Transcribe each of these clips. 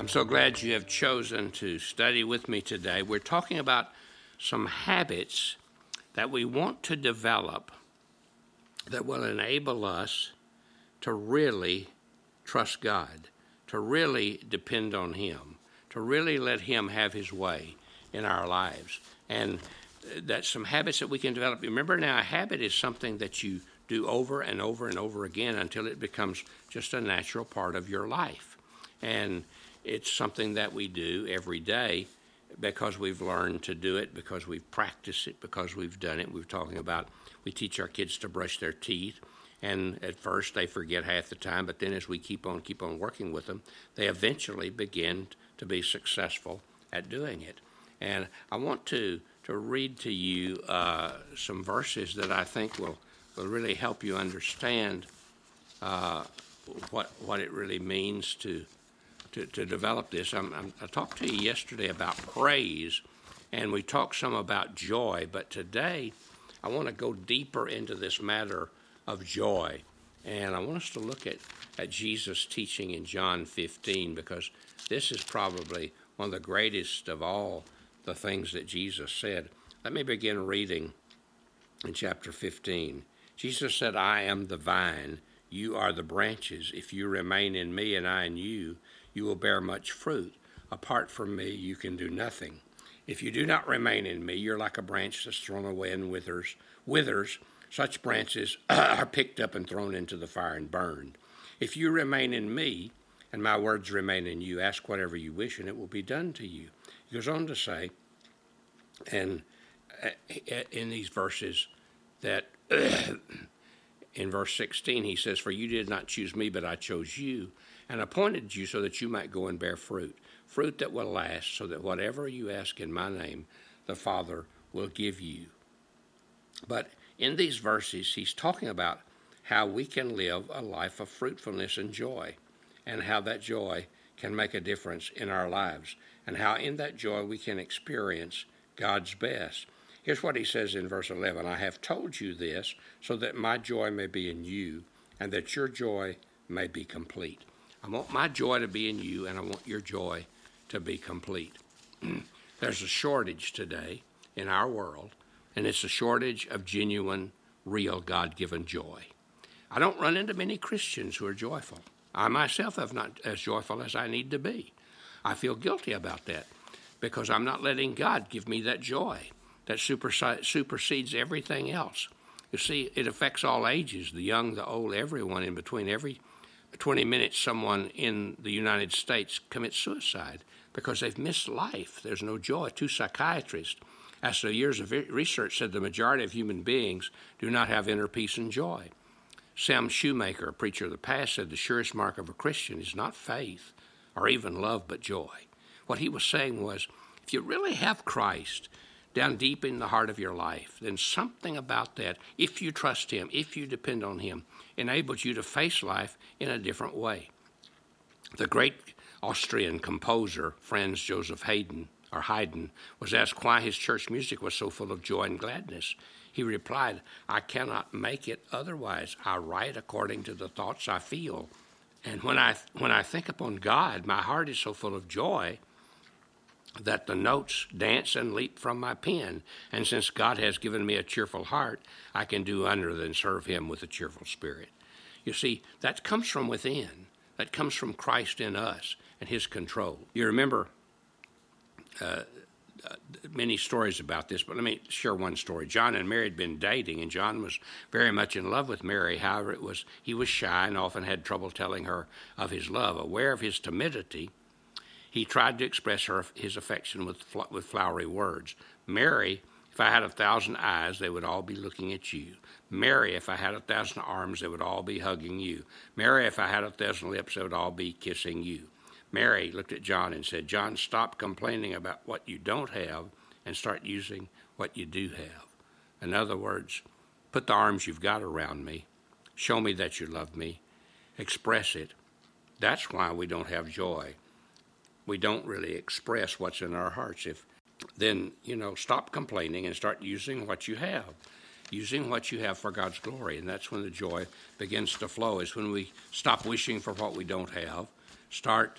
I'm so glad you have chosen to study with me today. We're talking about some habits that we want to develop that will enable us to really trust God, to really depend on Him, to really let Him have His way in our lives. And that's some habits that we can develop. Remember now, a habit is something that you do over and over and over again until it becomes just a natural part of your life. And it's something that we do every day because we've learned to do it, because we've practiced it, because we've done it. We're talking about we teach our kids to brush their teeth, and at first they forget half the time, but then as we keep on keep on working with them, they eventually begin to be successful at doing it. And I want to to read to you uh, some verses that I think will will really help you understand uh, what what it really means to to, to develop this. I'm, I'm, I talked to you yesterday about praise, and we talked some about joy, but today I want to go deeper into this matter of joy. And I want us to look at, at Jesus' teaching in John 15 because this is probably one of the greatest of all the things that Jesus said. Let me begin reading in chapter 15. Jesus said, I am the vine, you are the branches. If you remain in me and I in you, you will bear much fruit. Apart from me, you can do nothing. If you do not remain in me, you're like a branch that's thrown away and withers. Withers, such branches are picked up and thrown into the fire and burned. If you remain in me, and my words remain in you, ask whatever you wish, and it will be done to you. He goes on to say, and uh, in these verses, that in verse 16, he says, For you did not choose me, but I chose you and appointed you so that you might go and bear fruit, fruit that will last, so that whatever you ask in my name, the Father will give you. But in these verses, he's talking about how we can live a life of fruitfulness and joy, and how that joy can make a difference in our lives, and how in that joy we can experience God's best. Here's what he says in verse 11 I have told you this so that my joy may be in you, and that your joy may be complete. I want my joy to be in you, and I want your joy to be complete. There's a shortage today in our world, and it's a shortage of genuine, real, God given joy. I don't run into many Christians who are joyful. I myself am not as joyful as I need to be. I feel guilty about that because I'm not letting God give me that joy that supersedes everything else. You see, it affects all ages the young, the old, everyone in between. Every 20 minutes, someone in the United States commits suicide because they've missed life. There's no joy. Two psychiatrists, after years of research, said the majority of human beings do not have inner peace and joy. Sam Shoemaker, a preacher of the past, said the surest mark of a Christian is not faith or even love, but joy. What he was saying was if you really have Christ, down deep in the heart of your life, then something about that, if you trust Him, if you depend on Him, enables you to face life in a different way. The great Austrian composer, Franz Joseph Haydn, or Haydn, was asked why his church music was so full of joy and gladness. He replied, I cannot make it otherwise. I write according to the thoughts I feel. And when I, when I think upon God, my heart is so full of joy that the notes dance and leap from my pen. And since God has given me a cheerful heart, I can do under than serve Him with a cheerful spirit. You see, that comes from within. That comes from Christ in us and His control. You remember uh, uh, many stories about this, but let me share one story. John and Mary had been dating, and John was very much in love with Mary. However, it was he was shy and often had trouble telling her of his love. Aware of his timidity, he tried to express her, his affection with, with flowery words. Mary, if I had a thousand eyes, they would all be looking at you. Mary, if I had a thousand arms, they would all be hugging you. Mary, if I had a thousand lips, they would all be kissing you. Mary looked at John and said, John, stop complaining about what you don't have and start using what you do have. In other words, put the arms you've got around me. Show me that you love me. Express it. That's why we don't have joy we don't really express what's in our hearts. If then you know, stop complaining and start using what you have, using what you have for God's glory, and that's when the joy begins to flow. Is when we stop wishing for what we don't have, start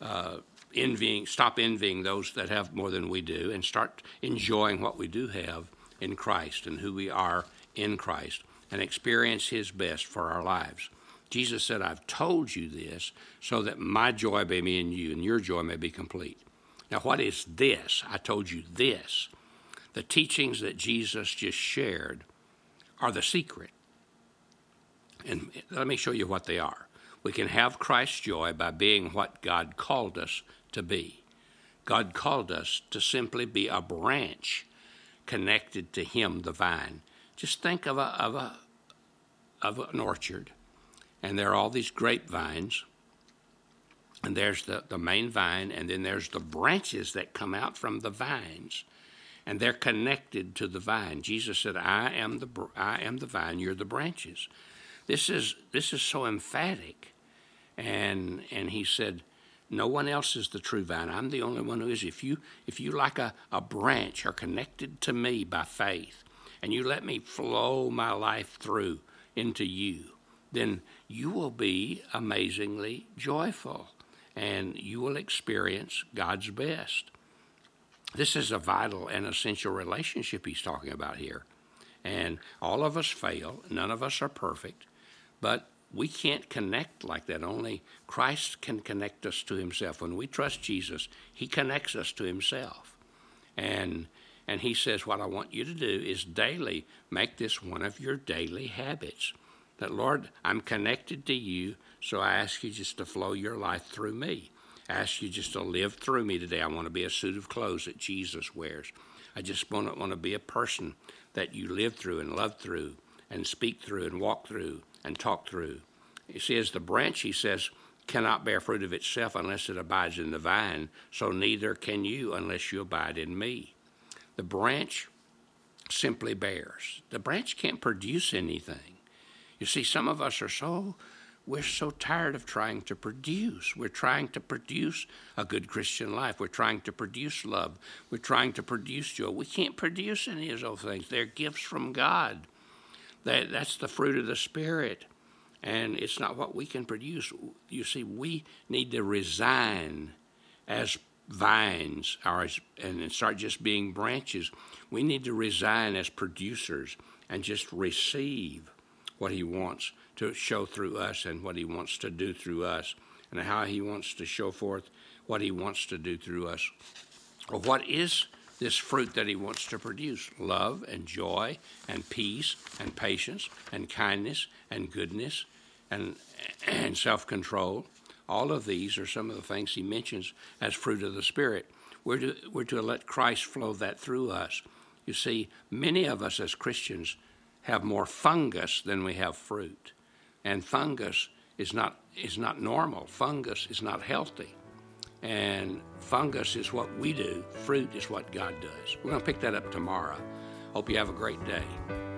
uh, envying, stop envying those that have more than we do, and start enjoying what we do have in Christ and who we are in Christ, and experience His best for our lives. Jesus said, I've told you this so that my joy may be in you and your joy may be complete. Now, what is this? I told you this. The teachings that Jesus just shared are the secret. And let me show you what they are. We can have Christ's joy by being what God called us to be. God called us to simply be a branch connected to Him, the vine. Just think of, a, of, a, of an orchard, and there are all these grapevines, and there's the, the main vine, and then there's the branches that come out from the vines, and they're connected to the vine. Jesus said, I am the, I am the vine, you're the branches. This is, this is so emphatic. And, and he said, no one else is the true vine. I'm the only one who is. If you, if you like a, a branch are connected to me by faith, and you let me flow my life through into you, then you will be amazingly joyful and you will experience God's best. This is a vital and essential relationship he's talking about here. And all of us fail, none of us are perfect, but we can't connect like that. Only Christ can connect us to himself. When we trust Jesus, he connects us to himself. And and he says what I want you to do is daily make this one of your daily habits. That Lord, I'm connected to you, so I ask you just to flow your life through me. I ask you just to live through me today. I want to be a suit of clothes that Jesus wears. I just want to, want to be a person that you live through and love through and speak through and walk through and talk through. He says the branch, he says, cannot bear fruit of itself unless it abides in the vine, so neither can you unless you abide in me. The branch simply bears. The branch can't produce anything. You see, some of us are so we're so tired of trying to produce. We're trying to produce a good Christian life. We're trying to produce love. We're trying to produce joy. We can't produce any of those things. They're gifts from God. That, that's the fruit of the Spirit. And it's not what we can produce. You see, we need to resign as vines or as, and start just being branches. We need to resign as producers and just receive what He wants to show through us and what He wants to do through us and how He wants to show forth what He wants to do through us. Or what is this fruit that he wants to produce love and joy and peace and patience and kindness and goodness and, and self control. All of these are some of the things he mentions as fruit of the Spirit. We're to, we're to let Christ flow that through us. You see, many of us as Christians have more fungus than we have fruit. And fungus is not, is not normal, fungus is not healthy. And fungus is what we do, fruit is what God does. We're going to pick that up tomorrow. Hope you have a great day.